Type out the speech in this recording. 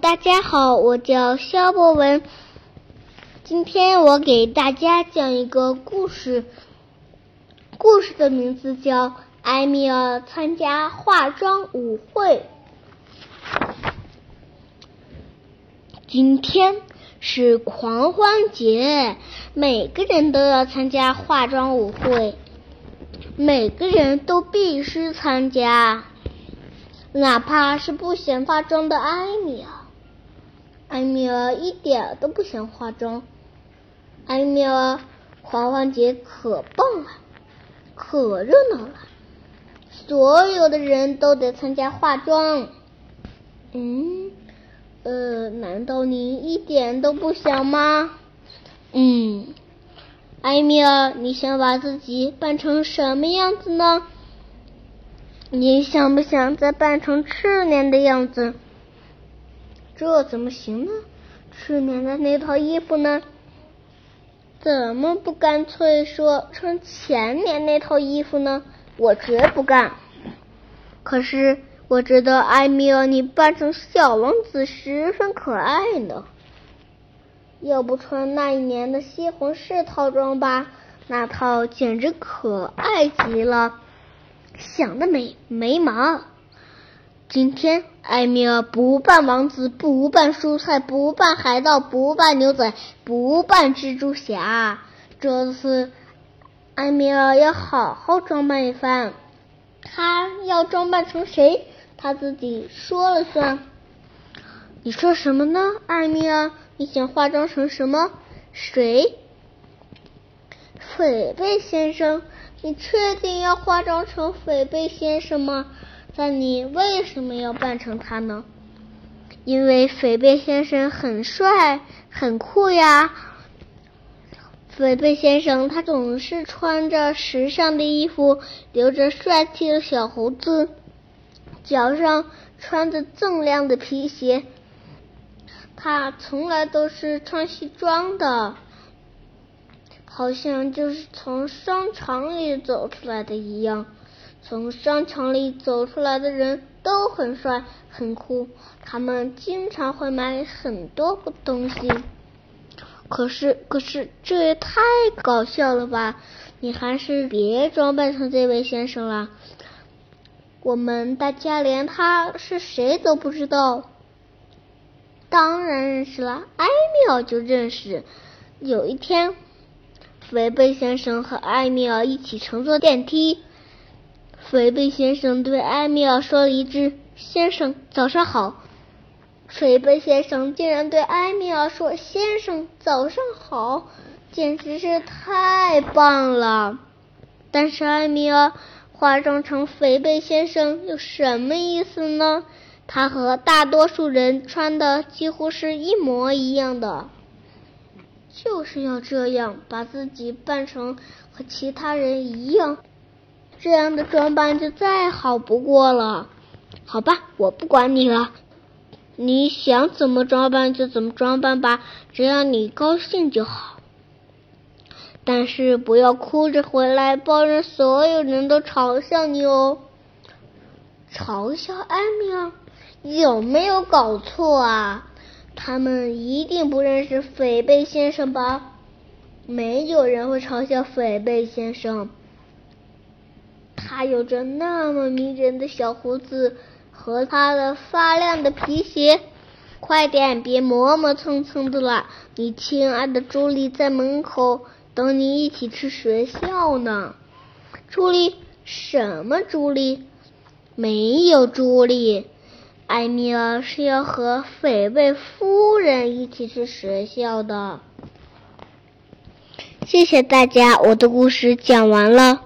大家好，我叫肖博文。今天我给大家讲一个故事，故事的名字叫《艾米尔参加化妆舞会》。今天是狂欢节，每个人都要参加化妆舞会，每个人都必须参加。哪怕是不想化妆的艾米尔，艾米尔一点都不想化妆。艾米尔，狂欢节可棒了，可热闹了，所有的人都得参加化妆。嗯，呃，难道你一点都不想吗？嗯，艾米尔，你想把自己扮成什么样子呢？你想不想再扮成去年的样子？这怎么行呢？去年的那套衣服呢？怎么不干脆说穿前年那套衣服呢？我绝不干。可是我觉得艾米尔你扮成小王子十分可爱呢。要不穿那一年的西红柿套装吧？那套简直可爱极了。想得美，没毛！今天艾米尔不扮王子，不扮蔬菜，不扮海盗，不扮牛仔，不扮蜘蛛侠。这次艾米尔要好好装扮一番。他要装扮成谁？他自己说了算。你说什么呢，艾米尔？你想化妆成什么？谁？狒狒先生。你确定要化妆成斐贝先生吗？但你为什么要扮成他呢？因为斐贝先生很帅，很酷呀。斐贝先生他总是穿着时尚的衣服，留着帅气的小胡子，脚上穿着锃亮的皮鞋。他从来都是穿西装的。好像就是从商场里走出来的一样，从商场里走出来的人都很帅很酷，他们经常会买很多东西。可是，可是这也太搞笑了吧！你还是别装扮成这位先生了，我们大家连他是谁都不知道。当然认识了，艾米尔就认识。有一天。肥贝先生和艾米尔一起乘坐电梯。肥贝先生对艾米尔说了一句：“先生，早上好。”肥贝先生竟然对艾米尔说：“先生，早上好。”简直是太棒了！但是艾米尔化妆成肥贝先生有什么意思呢？他和大多数人穿的几乎是一模一样的。就是要这样把自己扮成和其他人一样，这样的装扮就再好不过了。好吧，我不管你了，你想怎么装扮就怎么装扮吧，只要你高兴就好。但是不要哭着回来抱怨所有人都嘲笑你哦。嘲笑艾米啊？有没有搞错啊？他们一定不认识斐贝先生吧？没有人会嘲笑斐贝先生。他有着那么迷人的小胡子和他的发亮的皮鞋。快点，别磨磨蹭蹭的了！你亲爱的朱莉在门口等你一起去学校呢。朱莉？什么朱莉？没有朱莉。艾米尔是要和狒狒夫人一起去学校的。谢谢大家，我的故事讲完了。